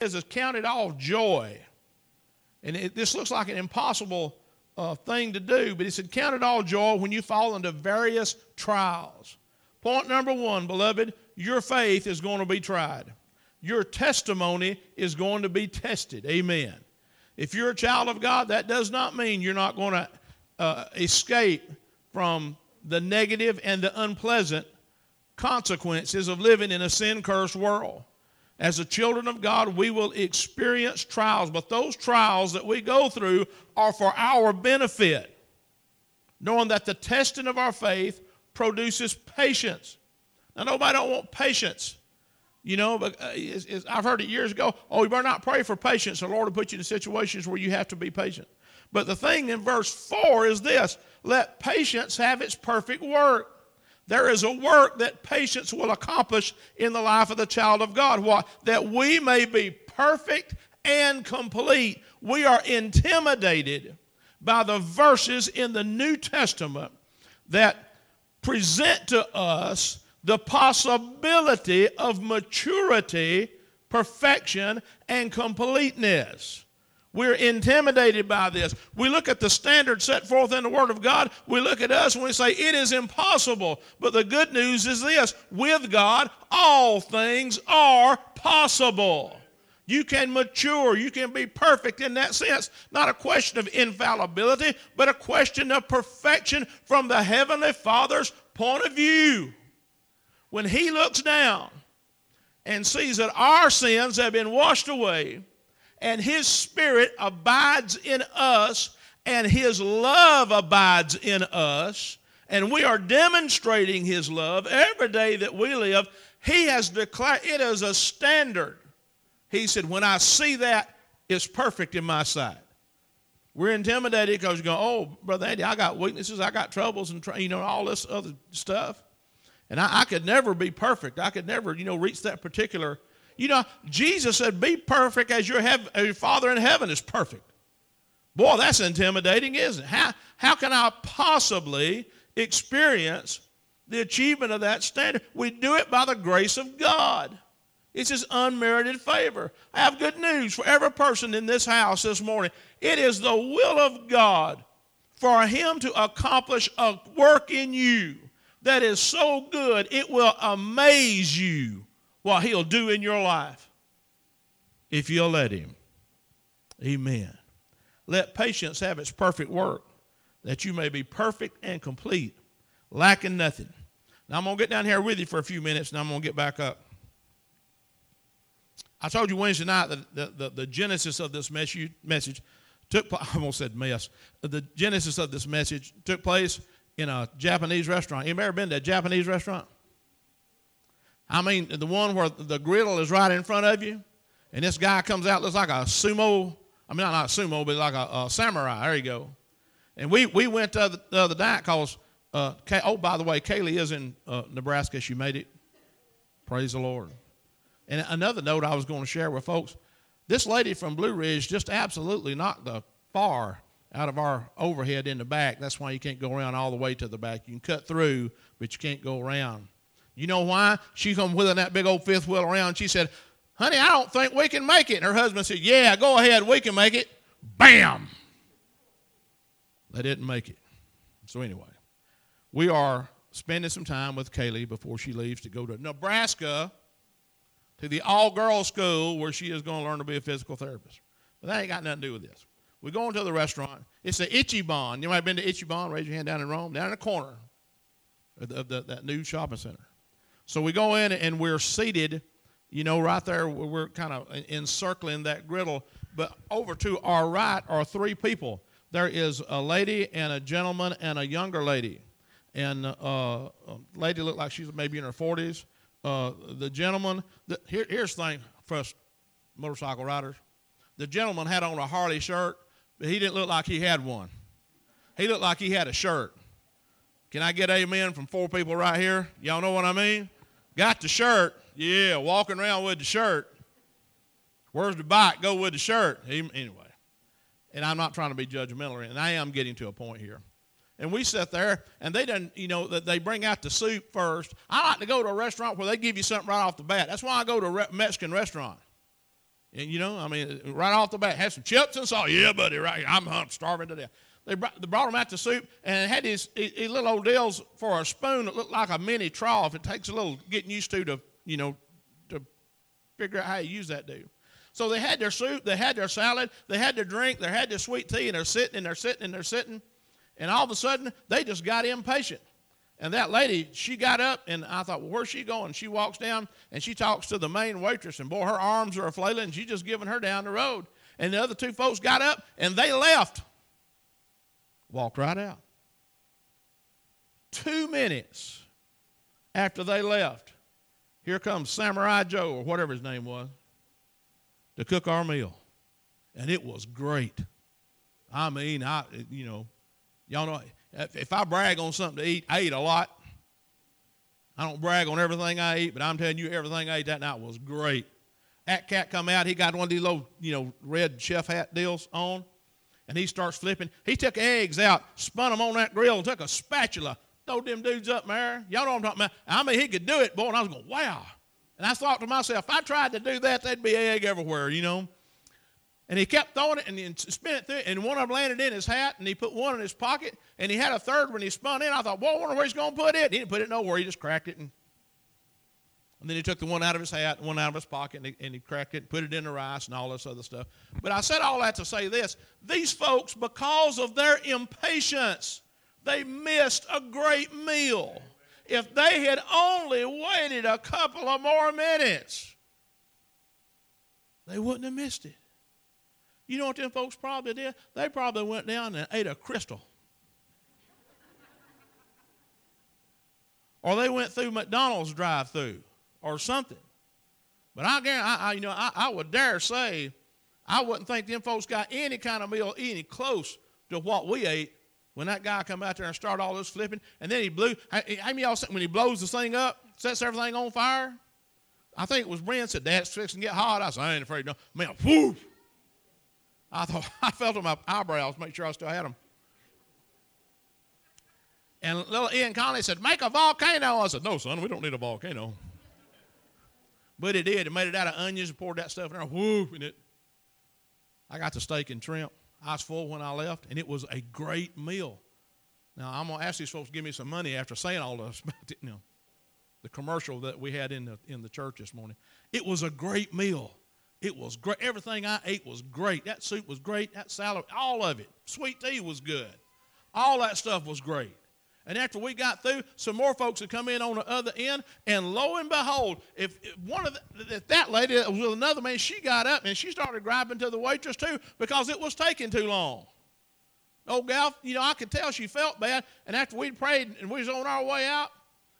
says is counted all joy. And it, this looks like an impossible uh, thing to do, but he said, Count it all joy when you fall into various trials. Point number one, beloved, your faith is going to be tried. Your testimony is going to be tested. Amen. If you're a child of God, that does not mean you're not going to uh, escape from the negative and the unpleasant consequences of living in a sin cursed world. As the children of God, we will experience trials, but those trials that we go through are for our benefit, knowing that the testing of our faith produces patience. Now, nobody don't want patience. You know, but uh, it's, it's, I've heard it years ago. Oh, you better not pray for patience. The Lord will put you in situations where you have to be patient. But the thing in verse 4 is this let patience have its perfect work. There is a work that patience will accomplish in the life of the child of God. What? That we may be perfect and complete. We are intimidated by the verses in the New Testament that present to us the possibility of maturity, perfection, and completeness. We're intimidated by this. We look at the standard set forth in the Word of God. We look at us and we say, it is impossible. But the good news is this with God, all things are possible. You can mature. You can be perfect in that sense. Not a question of infallibility, but a question of perfection from the Heavenly Father's point of view. When He looks down and sees that our sins have been washed away, and His Spirit abides in us, and His love abides in us, and we are demonstrating His love every day that we live, He has declared it as a standard. He said, When I see that, it's perfect in my sight. We're intimidated because you go, oh, Brother Andy, I got weaknesses, I got troubles, and you know all this other stuff, and I, I could never be perfect. I could never, you know, reach that particular you know, Jesus said, Be perfect as your, hev- your Father in heaven is perfect. Boy, that's intimidating, isn't it? How, how can I possibly experience the achievement of that standard? We do it by the grace of God. It's His unmerited favor. I have good news for every person in this house this morning. It is the will of God for Him to accomplish a work in you that is so good it will amaze you what He'll do in your life if you'll let Him. Amen. Let patience have its perfect work, that you may be perfect and complete, lacking nothing. Now, I'm going to get down here with you for a few minutes, and I'm going to get back up. I told you Wednesday night that the, the, the genesis of this message, message took I almost said mess. The genesis of this message took place in a Japanese restaurant. Anybody ever been to a Japanese restaurant? I mean, the one where the griddle is right in front of you, and this guy comes out, looks like a sumo. I mean, not, sumo, but like a, a, samurai. There you go. And we, we went the, the other night because, uh, Kay, oh, by the way, Kaylee is in uh, Nebraska. She made it. Praise the Lord. And another note I was going to share with folks this lady from Blue Ridge just absolutely knocked the far out of our overhead in the back. That's why you can't go around all the way to the back. You can cut through, but you can't go around. You know why? She come wheeling that big old fifth wheel around. She said, Honey, I don't think we can make it. And her husband said, Yeah, go ahead, we can make it. Bam! They didn't make it. So, anyway, we are spending some time with Kaylee before she leaves to go to Nebraska to the all girls school where she is going to learn to be a physical therapist. But that ain't got nothing to do with this. We're going to the restaurant. It's the Ichiban. You might have been to Ichiban? Raise your hand down in Rome. Down in the corner of, the, of the, that new shopping center. So we go in and we're seated, you know, right there. We're kind of encircling that griddle. But over to our right are three people. There is a lady and a gentleman and a younger lady. And uh, a lady looked like she's maybe in her 40s. Uh, the gentleman, the, here, here's the thing for us motorcycle riders. The gentleman had on a Harley shirt, but he didn't look like he had one. He looked like he had a shirt. Can I get amen from four people right here? Y'all know what I mean? Got the shirt. Yeah, walking around with the shirt. Where's the bike? Go with the shirt. Anyway, and I'm not trying to be judgmental, and I am getting to a point here. And we sit there, and they done, you know, they bring out the soup first. I like to go to a restaurant where they give you something right off the bat. That's why I go to a Mexican restaurant. And, you know, I mean, right off the bat, have some chips and salt. Yeah, buddy, right. I'm, I'm starving to death. They brought, they brought him out to soup and had these, these little old deals for a spoon that looked like a mini trough. It takes a little getting used to to, you know, to figure out how you use that deal. So they had their soup, they had their salad, they had their drink, they had their sweet tea, and they're sitting and they're sitting and they're sitting. And all of a sudden, they just got impatient. And that lady, she got up, and I thought, well, where's she going? She walks down, and she talks to the main waitress, and boy, her arms are flailing, she's just giving her down the road. And the other two folks got up, and they left. Walked right out. Two minutes after they left, here comes Samurai Joe, or whatever his name was, to cook our meal. And it was great. I mean, I, you know, y'all know, if I brag on something to eat, I eat a lot. I don't brag on everything I eat, but I'm telling you, everything I ate that night was great. That cat come out, he got one of these little, you know, red chef hat deals on, and he starts flipping. He took eggs out, spun them on that grill, and took a spatula, throwed them dudes up there. Y'all know what I'm talking about. I mean, he could do it, boy, and I was going, wow. And I thought to myself, if I tried to do that, there'd be egg everywhere, you know. And he kept throwing it and he spin it through, and one of them landed in his hat, and he put one in his pocket, and he had a third when he spun in. I thought, well, I wonder where he's going to put it. He didn't put it nowhere. He just cracked it, and, and then he took the one out of his hat, and one out of his pocket, and he, and he cracked it, and put it in the rice, and all this other stuff. But I said all that to say this: these folks, because of their impatience, they missed a great meal. If they had only waited a couple of more minutes, they wouldn't have missed it. You know what them folks probably did? They probably went down and ate a Krystal. or they went through McDonald's drive-through or something. But I I, I, you know, I, I would dare say, I wouldn't think them folks got any kind of meal any close to what we ate when that guy come out there and start all this flipping, and then he blew. Many y'all when he blows the thing up, sets everything on fire? I think it was Brent said, "That's fixing to get hot." I said, "I ain't afraid no." Man, whoo! I thought I felt on my eyebrows, make sure I still had them. And little Ian Conley said, "Make a volcano." I said, "No, son, we don't need a volcano." But it did. It made it out of onions and poured that stuff in there. Whoop! It. I got the steak and shrimp. I was full when I left, and it was a great meal. Now I'm gonna ask these folks to give me some money after saying all this about it, you know, the commercial that we had in the in the church this morning. It was a great meal. It was great. Everything I ate was great. That soup was great. That salad, all of it. Sweet tea was good. All that stuff was great. And after we got through, some more folks would come in on the other end, and lo and behold, if, one of the, if that lady with another man, she got up and she started grabbing to the waitress too because it was taking too long. Old gal, you know, I could tell she felt bad. And after we prayed and we was on our way out,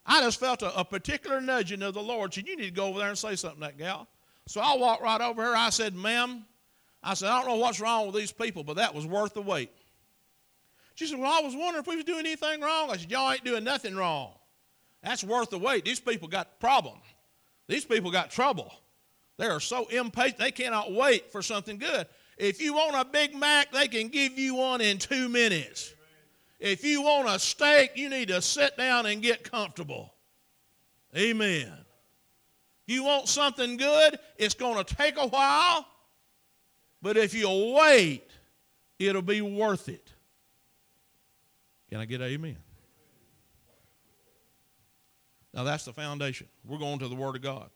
I just felt a, a particular nudging of the Lord. Said, "You need to go over there and say something to that gal." So I walked right over her. I said, Ma'am, I said, I don't know what's wrong with these people, but that was worth the wait. She said, Well, I was wondering if we was doing anything wrong. I said, Y'all ain't doing nothing wrong. That's worth the wait. These people got problem. These people got trouble. They are so impatient, they cannot wait for something good. If you want a Big Mac, they can give you one in two minutes. If you want a steak, you need to sit down and get comfortable. Amen If you want something good, it's going to take a while, but if you wait, it'll be worth it. Can I get amen? Now that's the foundation. We're going to the Word of God.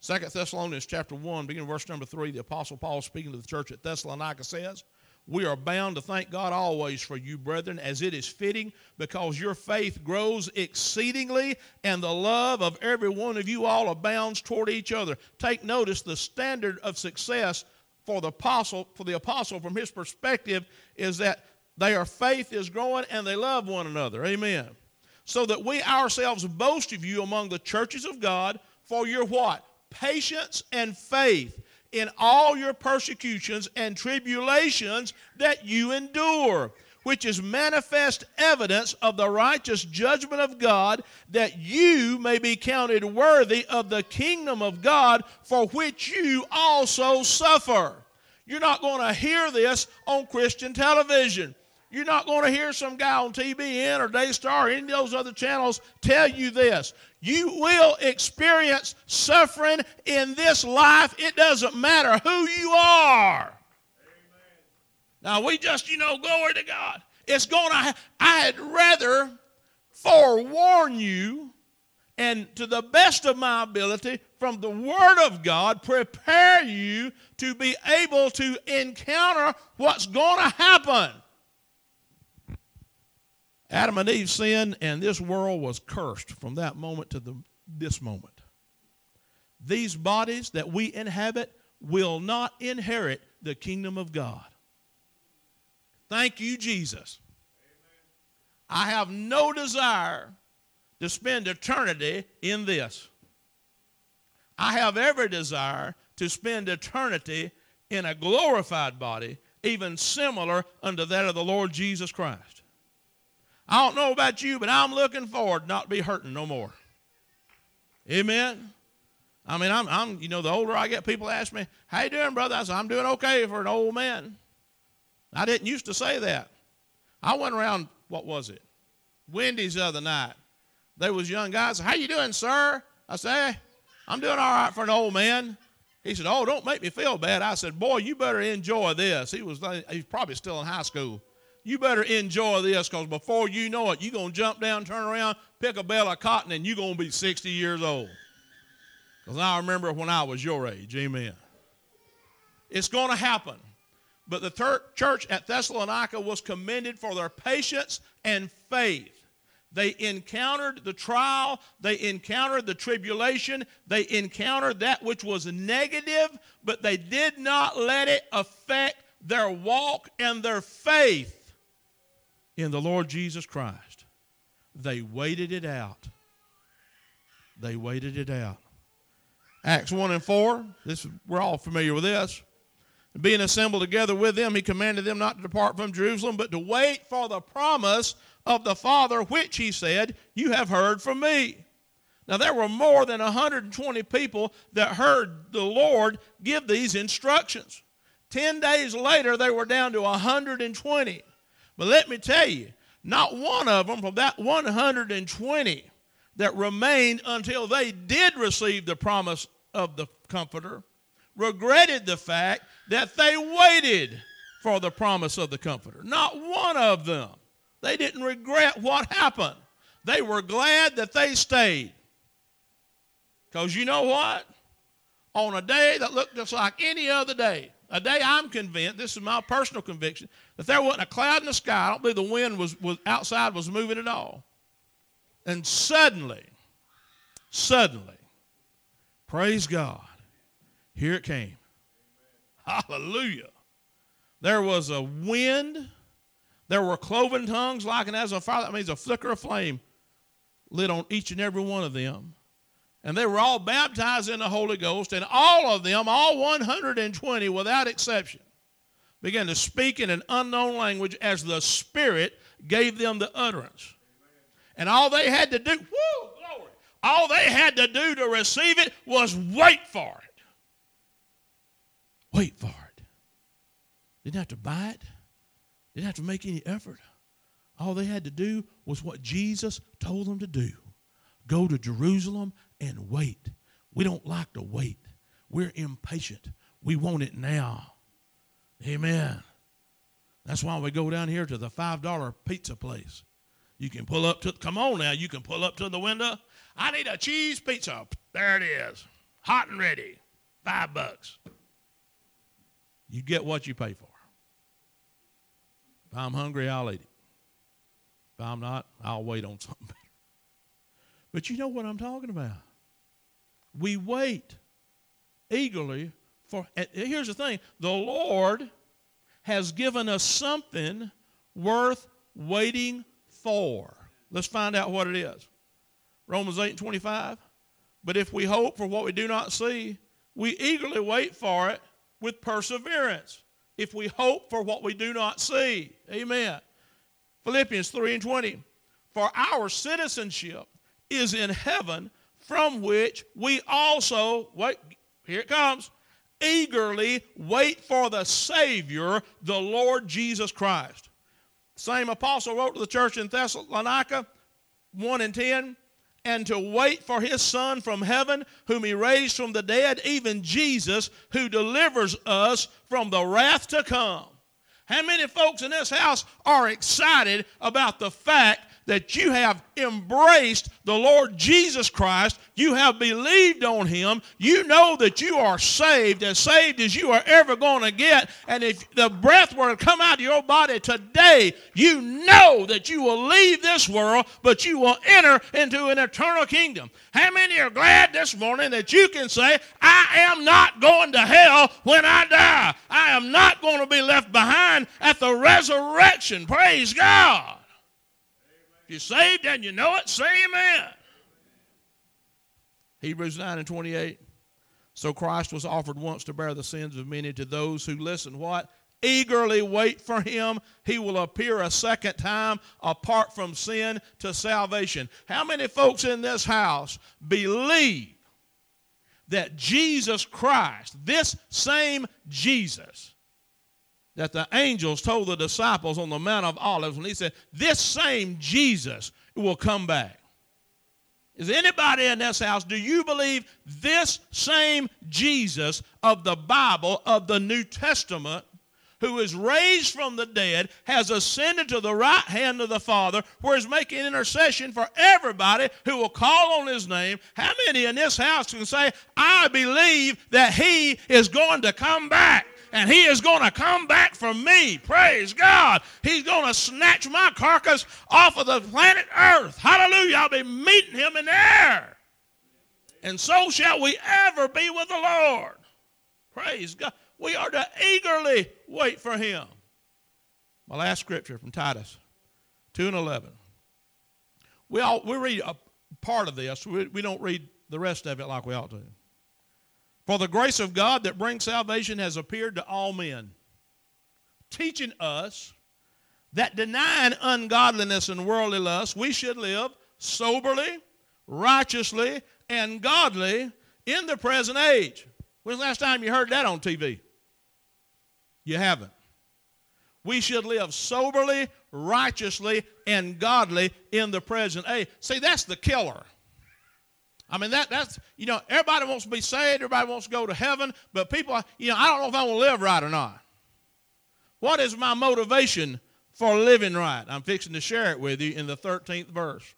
Second Thessalonians chapter 1, beginning verse number 3, the Apostle Paul speaking to the church at Thessalonica says, we are bound to thank God always for you, brethren, as it is fitting, because your faith grows exceedingly, and the love of every one of you all abounds toward each other. Take notice the standard of success for the apostle, for the apostle from his perspective, is that their faith is growing and they love one another. Amen. So that we ourselves boast of you among the churches of God for your what? Patience and faith in all your persecutions and tribulations that you endure, which is manifest evidence of the righteous judgment of God, that you may be counted worthy of the kingdom of God for which you also suffer. You're not going to hear this on Christian television. You're not going to hear some guy on TBN or Daystar or any of those other channels tell you this. You will experience suffering in this life. It doesn't matter who you are. Now, we just, you know, glory to God. It's going to, I'd rather forewarn you and to the best of my ability from the Word of God prepare you to be able to encounter what's going to happen. Adam and Eve sinned, and this world was cursed from that moment to the, this moment. These bodies that we inhabit will not inherit the kingdom of God. Thank you, Jesus. Amen. I have no desire to spend eternity in this. I have every desire to spend eternity in a glorified body, even similar unto that of the Lord Jesus Christ. I don't know about you, but I'm looking forward not to be hurting no more. Amen. I mean, I'm, I'm, you know, the older I get, people ask me, "How you doing, brother?" I say, "I'm doing okay for an old man." I didn't used to say that. I went around, what was it? Wendy's the other night. There was young guys. How you doing, sir? I said, hey, I'm doing all right for an old man. He said, "Oh, don't make me feel bad." I said, "Boy, you better enjoy this." He was he's probably still in high school. You better enjoy this because before you know it, you're going to jump down, turn around, pick a bale of cotton, and you're going to be 60 years old. Because I remember when I was your age. Amen. It's going to happen. But the thir- church at Thessalonica was commended for their patience and faith. They encountered the trial, they encountered the tribulation, they encountered that which was negative, but they did not let it affect their walk and their faith in the Lord Jesus Christ. They waited it out. They waited it out. Acts 1 and 4, this, we're all familiar with this. Being assembled together with them, he commanded them not to depart from Jerusalem, but to wait for the promise of the Father, which he said, You have heard from me. Now, there were more than 120 people that heard the Lord give these instructions. Ten days later, they were down to 120. But let me tell you, not one of them from that 120 that remained until they did receive the promise of the Comforter regretted the fact that they waited for the promise of the Comforter. Not one of them. They didn't regret what happened. They were glad that they stayed. Because you know what? On a day that looked just like any other day, a day I'm convinced, this is my personal conviction, that there wasn't a cloud in the sky. I don't believe the wind was, was outside was moving at all. And suddenly, suddenly, praise God, here it came. Hallelujah. There was a wind. There were cloven tongues like and as a fire. That means a flicker of flame lit on each and every one of them. And they were all baptized in the Holy Ghost, and all of them, all 120 without exception, began to speak in an unknown language as the Spirit gave them the utterance. And all they had to do, whoo, glory, all they had to do to receive it was wait for it. Wait for it. Didn't have to buy it, didn't have to make any effort. All they had to do was what Jesus told them to do go to Jerusalem and wait. We don't like to wait, we're impatient. We want it now. Amen. That's why we go down here to the $5 pizza place. You can pull up to, come on now, you can pull up to the window. I need a cheese pizza. There it is, hot and ready, five bucks. You get what you pay for. If I'm hungry, I'll eat it. If I'm not, I'll wait on something better. But you know what I'm talking about. We wait eagerly for. here's the thing the Lord has given us something worth waiting for. Let's find out what it is. Romans 8 and 25. But if we hope for what we do not see, we eagerly wait for it with perseverance if we hope for what we do not see. Amen. Philippians 3 and 20. For our citizenship is in heaven, from which we also, wait, here it comes, eagerly wait for the Savior, the Lord Jesus Christ. Same apostle wrote to the church in Thessalonica 1 and 10. and to wait for his Son from heaven, whom he raised from the dead, even Jesus, who delivers us from the wrath to come. How many folks in this house are excited about the fact that you have embraced the Lord Jesus Christ, you have believed on Him, you know that you are saved, as saved as you are ever going to get. And if the breath were to come out of your body today, you know that you will leave this world, but you will enter into an eternal kingdom. How many are glad this morning that you can say, I am not going to hell when I die? I am not going to be left behind at the resurrection. Praise God. If you're saved and you know it, say amen. Hebrews 9 and 28. So Christ was offered once to bear the sins of many to those who listen. What? Eagerly wait for him. He will appear a second time apart from sin to salvation. How many folks in this house believe that Jesus Christ, this same Jesus, that the angels told the disciples on the Mount of Olives when he said, This same Jesus will come back. Is anybody in this house, do you believe this same Jesus of the Bible, of the New Testament, who is raised from the dead, has ascended to the right hand of the Father, where he's making intercession for everybody who will call on his name? How many in this house can say, I believe that he is going to come back? And he is going to come back for me. Praise God. He's going to snatch my carcass off of the planet Earth. Hallelujah. I'll be meeting him in the air. And so shall we ever be with the Lord. Praise God. We are to eagerly wait for him. My last scripture from Titus 2 and 11. We, all, we read a part of this, we, we don't read the rest of it like we ought to. For the grace of God that brings salvation has appeared to all men, teaching us that denying ungodliness and worldly lust, we should live soberly, righteously, and godly in the present age. When's the last time you heard that on TV? You haven't. We should live soberly, righteously, and godly in the present age. See, that's the killer. I mean, that, that's, you know, everybody wants to be saved, everybody wants to go to heaven, but people, you know, I don't know if I want to live right or not. What is my motivation for living right? I'm fixing to share it with you in the 13th verse.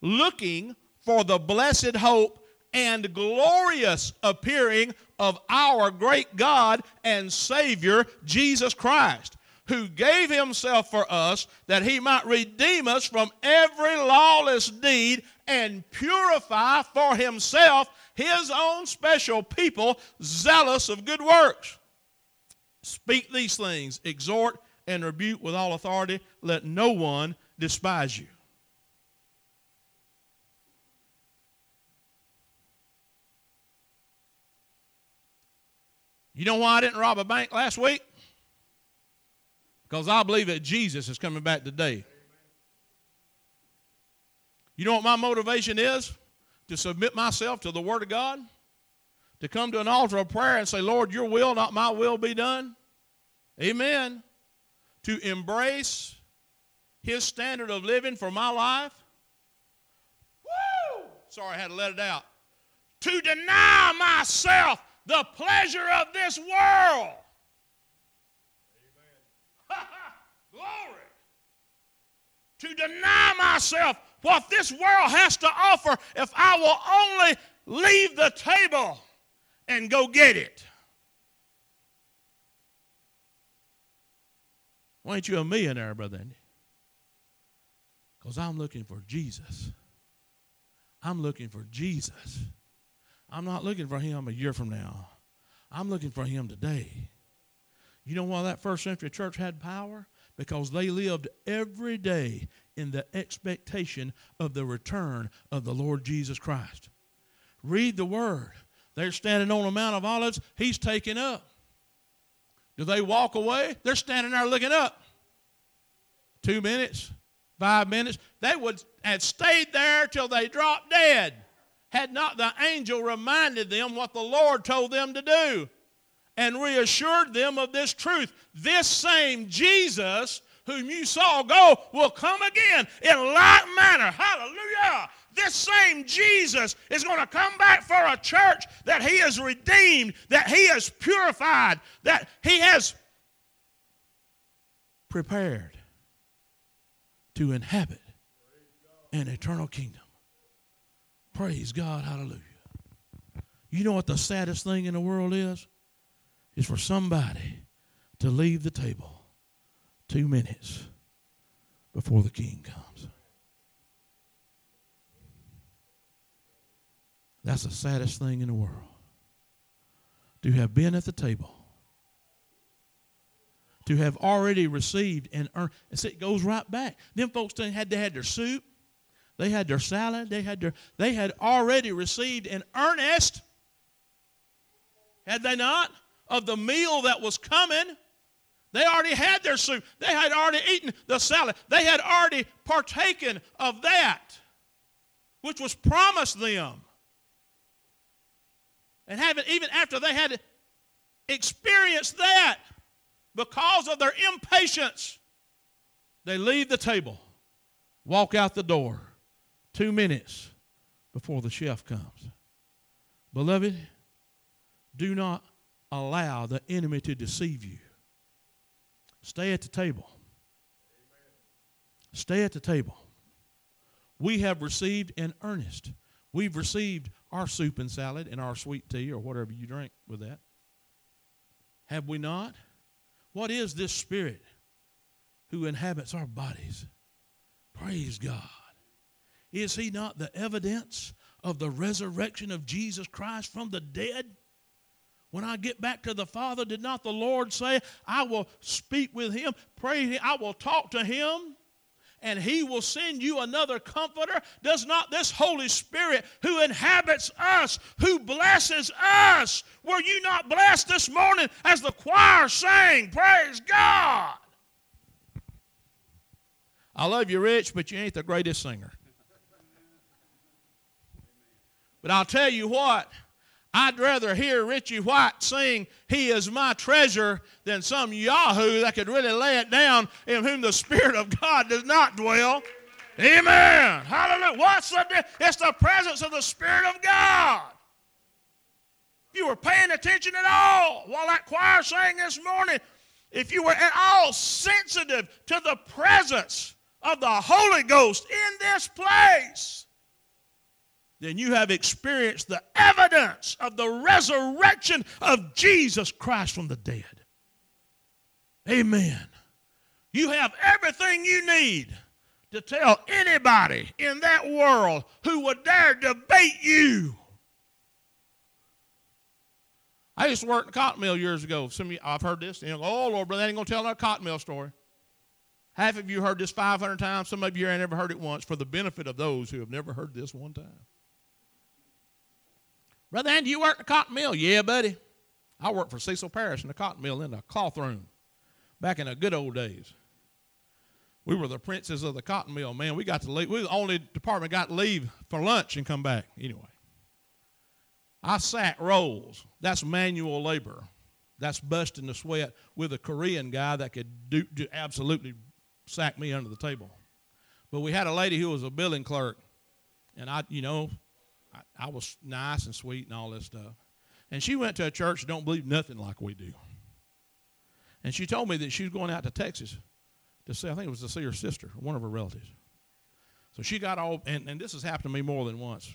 Looking for the blessed hope and glorious appearing of our great God and Savior, Jesus Christ, who gave himself for us that he might redeem us from every lawless deed and purify for himself his own special people, zealous of good works. Speak these things, exhort and rebuke with all authority. Let no one despise you. You know why I didn't rob a bank last week? Because I believe that Jesus is coming back today. You know what my motivation is? To submit myself to the Word of God, to come to an altar of prayer and say, Lord, your will, not my will, be done. Amen. To embrace His standard of living for my life. Woo! Sorry, I had to let it out. To deny myself the pleasure of this world. Glory. To deny myself what this world has to offer if I will only leave the table and go get it. Why ain't you a millionaire, Brother? Because I'm looking for Jesus. I'm looking for Jesus. I'm not looking for him a year from now. I'm looking for him today. You know why that first century church had power? Because they lived every day in the expectation of the return of the Lord Jesus Christ. Read the word. They're standing on the Mount of Olives, he's taken up. Do they walk away? They're standing there looking up. Two minutes, five minutes. They would have stayed there till they dropped dead had not the angel reminded them what the Lord told them to do and reassured them of this truth. This same Jesus whom you saw go will come again in like manner. Hallelujah. this same Jesus is going to come back for a church that he has redeemed, that he has purified, that he has prepared to inhabit an eternal kingdom. Praise God. Hallelujah. You know what the saddest thing in the world is? Is for somebody to leave the table two minutes before the king comes. That's the saddest thing in the world. To have been at the table, to have already received and earned. It goes right back. Them folks had they had their soup, they had their salad, they had their they had already received an earnest, had they not, of the meal that was coming. They already had their soup. They had already eaten the salad. They had already partaken of that, which was promised them. And having, even after they had experienced that, because of their impatience, they leave the table, walk out the door two minutes before the chef comes. Beloved, do not allow the enemy to deceive you. Stay at the table. Stay at the table. We have received in earnest. We've received our soup and salad and our sweet tea or whatever you drink with that. Have we not? What is this spirit who inhabits our bodies? Praise God. Is he not the evidence of the resurrection of Jesus Christ from the dead? When I get back to the Father, did not the Lord say, I will speak with him, pray, I will talk to him? and he will send you another comforter? Does not this Holy Spirit who inhabits us, who blesses us, were you not blessed this morning as the choir sang? Praise God. I love you, Rich, but you ain't the greatest singer. But I'll tell you what, I'd rather hear Richie White sing, He is my treasure, than some Yahoo that could really lay it down in whom the Spirit of God does not dwell. Amen. Hallelujah. What's the It's the presence of the Spirit of God. If you were paying attention at all while that choir sang this morning, if you were at all sensitive to the presence of the Holy Ghost in this place, then you have experienced the evidence of the resurrection of Jesus Christ from the dead. Amen. You have everything you need to tell anybody in that world who would dare debate you. I used to work in a cotton mill years ago. Some of you, I've heard this. You oh Lord, brother, I ain't gonna tell another cotton mill story. Half of you heard this 500 times. Some of you ain't never heard it once. For the benefit of those who have never heard this one time. Brother Andy, you work a cotton mill? Yeah, buddy. I worked for Cecil Parrish in the cotton mill in the cloth room back in the good old days. We were the princes of the cotton mill, man. We got to leave. We the only department got to leave for lunch and come back. Anyway, I sat rolls. That's manual labor. That's busting the sweat with a Korean guy that could do, do absolutely sack me under the table. But we had a lady who was a billing clerk, and I, you know, I, I was nice and sweet and all this stuff. And she went to a church that don't believe nothing like we do. And she told me that she was going out to Texas to see, I think it was to see her sister, one of her relatives. So she got all, and, and this has happened to me more than once.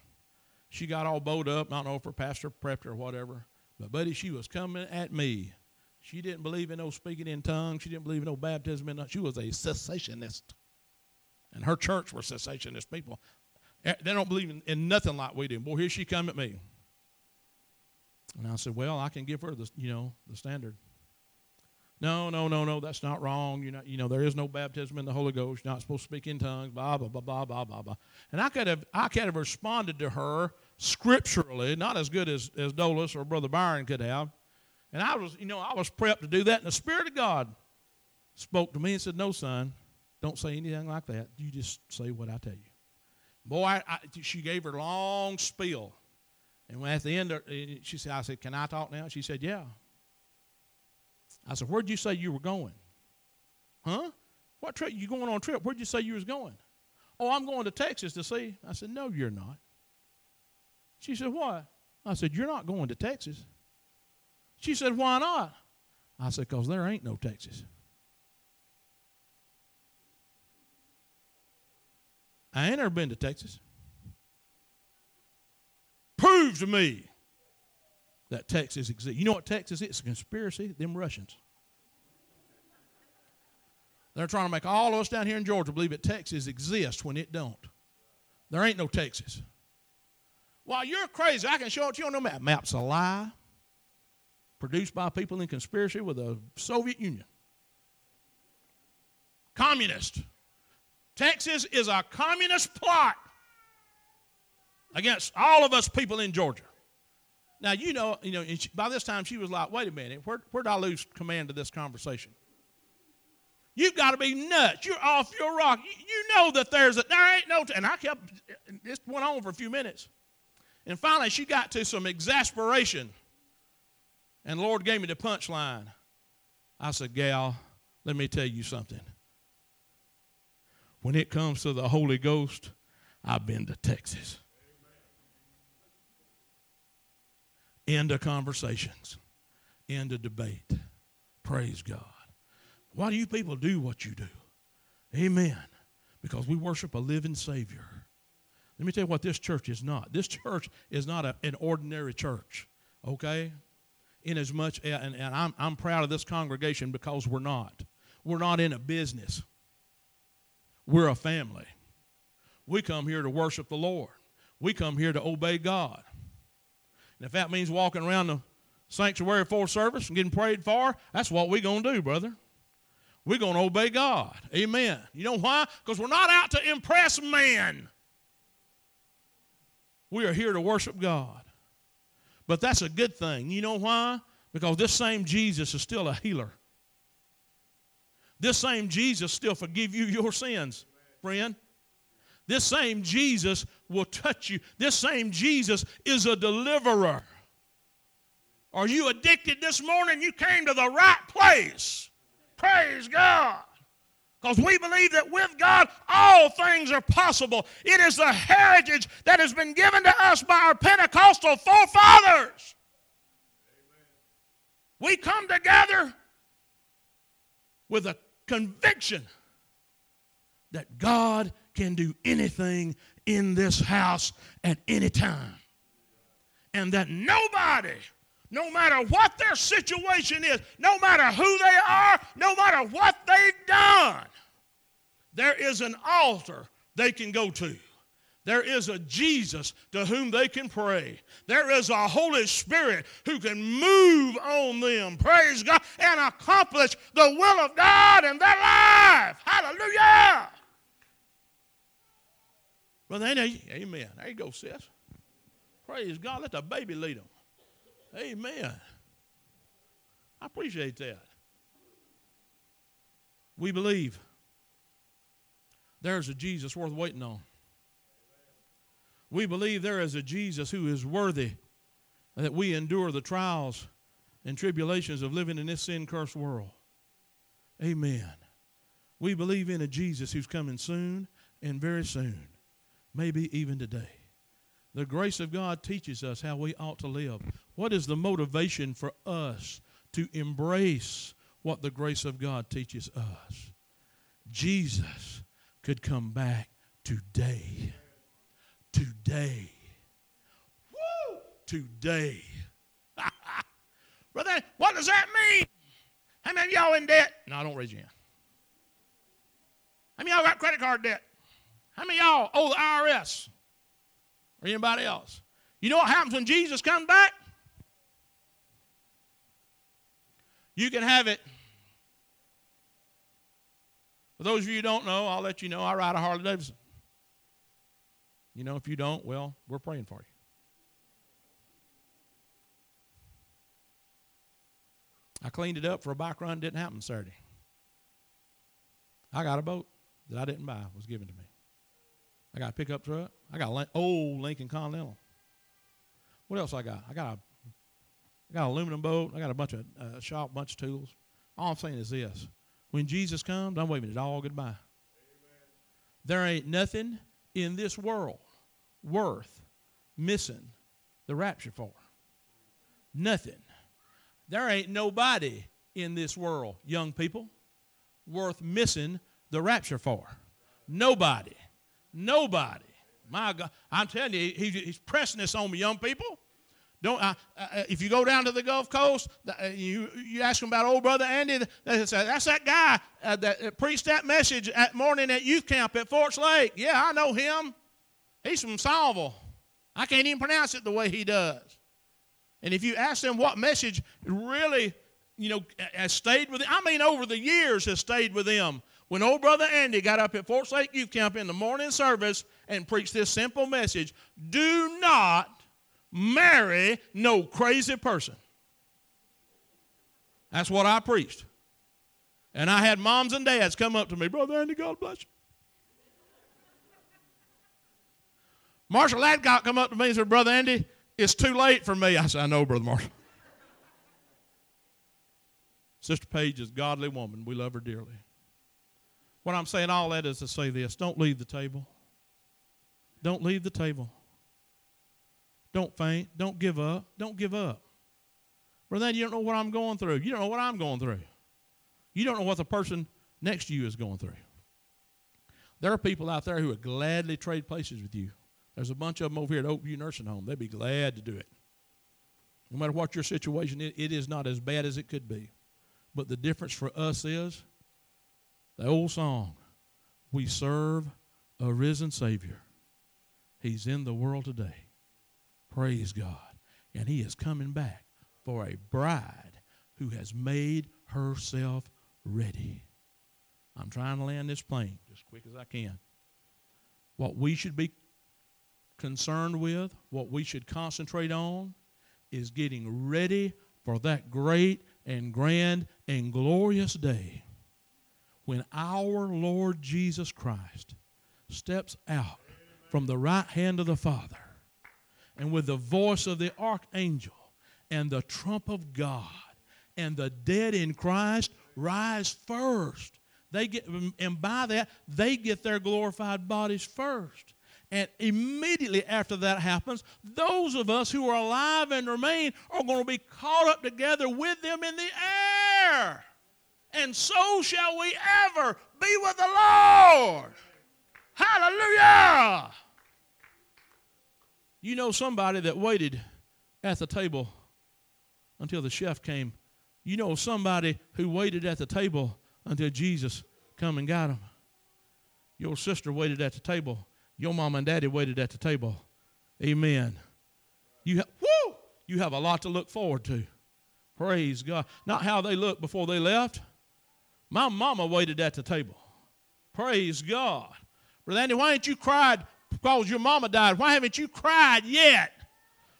She got all bowed up. I don't know if her pastor prepped her or whatever. But, buddy, she was coming at me. She didn't believe in no speaking in tongues. She didn't believe in no baptism. In, she was a cessationist. And her church were cessationist people. Eh, they don't believe in, in nothing like we do. Boy, here she come at me. And I said, well, I can give her the, you know, the standard. No, no, no, no, that's not wrong. You know, you know, there is no baptism in the Holy Ghost. You're not supposed to speak in tongues, blah, blah, blah, blah, blah, blah, blah. And I could have I could have responded to her scripturally, not as good as, as Dolus or Brother Byron could have. And I was, you know, I was prepped to do that. And the Spirit of God spoke to me and said, No, son, don't say anything like that. You just say what I tell you. Boy, I, I, she gave her a long spiel. And when at the end, eh, she said, I said, Can I talk now? She said, Yeah. I said, Where'd you say you were going? Huh? What trip? You going on a trip? Where'd you say you was going? Oh, I'm going to Texas to see. I said, No, you're not. She said, What? I said, You're not going to Texas. She said, Why not? I said, Because there ain't no Texas. I ain't ever been to Texas. Prove to me that Texas exists. You know what Texas is? It's a conspiracy. Them Russians. They're trying to make all of us down here in Georgia believe that Texas exists when it don't. There ain't no Texas. Well, you're crazy. I can show it to you on the map. Map's a lie. Produced by people in conspiracy with the Soviet Union. Communist. Texas is a communist plot against all of us people in Georgia. Now you know, you know. By this time, she was like, "Wait a minute, where where did I lose command of this conversation?" You've got to be nuts. You're off your rock. You, you know that there's a there ain't no. T-. And I kept this went on for a few minutes, and finally she got to some exasperation, and Lord gave me the punchline. I said, "Gal, let me tell you something." When it comes to the Holy Ghost, I've been to Texas. End of conversations. End of debate. Praise God. Why do you people do what you do? Amen. Because we worship a living Savior. Let me tell you what this church is not. This church is not a, an ordinary church, okay? In as much, and, and I'm, I'm proud of this congregation because we're not. We're not in a business. We're a family. We come here to worship the Lord. We come here to obey God. And if that means walking around the sanctuary for service and getting prayed for, that's what we're going to do, brother. We're going to obey God. Amen. You know why? Because we're not out to impress man. We are here to worship God. But that's a good thing. You know why? Because this same Jesus is still a healer. This same Jesus still forgive you your sins, friend. This same Jesus will touch you. This same Jesus is a deliverer. Are you addicted this morning? You came to the right place. Praise God. Because we believe that with God, all things are possible. It is the heritage that has been given to us by our Pentecostal forefathers. We come together with a conviction that God can do anything in this house at any time. And that nobody, no matter what their situation is, no matter who they are, no matter what they've done, there is an altar they can go to. There is a Jesus to whom they can pray. There is a Holy Spirit who can move on them, praise God, and accomplish the will of God in their life. Hallelujah. Brother, amen. There you go, sis. Praise God. Let the baby lead them. Amen. I appreciate that. We believe there's a Jesus worth waiting on. We believe there is a Jesus who is worthy that we endure the trials and tribulations of living in this sin cursed world. Amen. We believe in a Jesus who's coming soon and very soon, maybe even today. The grace of God teaches us how we ought to live. What is the motivation for us to embrace what the grace of God teaches us? Jesus could come back today today. Woo! Today. Brother, what does that mean? How many y'all in debt? No, I don't raise your hand. How many y'all got credit card debt? How many y'all owe the IRS? Or anybody else? You know what happens when Jesus comes back? You can have it. For those of you who don't know, I'll let you know I ride a Harley Davidson. You know, if you don't, well, we're praying for you. I cleaned it up for a bike run. Didn't happen Saturday. I got a boat that I didn't buy. was given to me. I got a pickup truck. I got an old Lincoln Continental. What else I got? I got a, I got an aluminum boat. I got a bunch of uh, shop, bunch of tools. All I'm saying is this: when Jesus comes, I'm waving it all goodbye. There ain't nothing in this world worth missing the rapture for. Nothing. There ain't nobody in this world, young people, worth missing the rapture for. Nobody. Nobody. My God. I'm telling you, he's pressing this on me, young people. Don't uh, uh, if you go down to the Gulf Coast, uh, you you ask them about old brother Andy. They say that's that guy uh, that preached that message at morning at youth camp at Forts Lake. Yeah, I know him. He's from Salville. I can't even pronounce it the way he does. And if you ask them what message really, you know, has stayed with them, I mean, over the years has stayed with them. When old brother Andy got up at Fort Lake Youth Camp in the morning service and preached this simple message do not marry no crazy person. That's what I preached. And I had moms and dads come up to me, Brother Andy, God bless you. Marshall Adcock come up to me and said, Brother Andy, it's too late for me. I said, I know, Brother Marshall. Sister Paige is a godly woman. We love her dearly. What I'm saying all that is to say this don't leave the table. Don't leave the table. Don't faint. Don't give up. Don't give up. Brother, you don't know what I'm going through. You don't know what I'm going through. You don't know what the person next to you is going through. There are people out there who would gladly trade places with you. There's a bunch of them over here at Oakview Nursing Home. They'd be glad to do it. No matter what your situation is, it is not as bad as it could be. But the difference for us is the old song we serve a risen Savior. He's in the world today. Praise God. And He is coming back for a bride who has made herself ready. I'm trying to land this plane as quick as I can. What we should be concerned with, what we should concentrate on, is getting ready for that great and grand and glorious day when our Lord Jesus Christ steps out from the right hand of the Father and with the voice of the archangel and the trump of God and the dead in Christ rise first. They get and by that they get their glorified bodies first. And immediately after that happens, those of us who are alive and remain are going to be caught up together with them in the air. And so shall we ever be with the Lord. Hallelujah. You know somebody that waited at the table until the chef came. You know somebody who waited at the table until Jesus come and got him. Your sister waited at the table your mom and daddy waited at the table. Amen. You, woo, you have a lot to look forward to. Praise God. Not how they looked before they left. My mama waited at the table. Praise God. Brother Andy, why ain't you cried because your mama died? Why haven't you cried yet?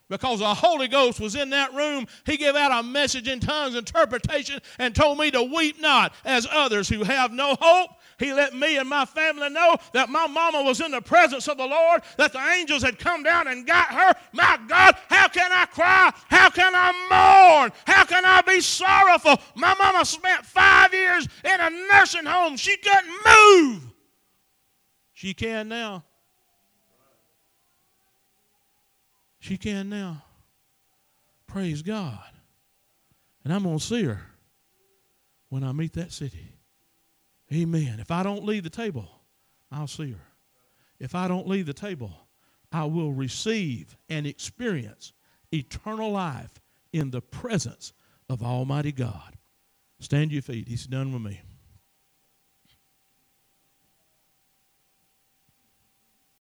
because the Holy Ghost was in that room. He gave out a message in tongues, interpretation, and told me to weep not as others who have no hope. He let me and my family know that my mama was in the presence of the Lord, that the angels had come down and got her. My God, how can I cry? How can I mourn? How can I be sorrowful? My mama spent five years in a nursing home. She couldn't move. She can now. She can now. Praise God. And I'm going to see her when I meet that city. Amen. If I don't leave the table, I'll see her. If I don't leave the table, I will receive and experience eternal life in the presence of Almighty God. Stand your feet. He's done with me.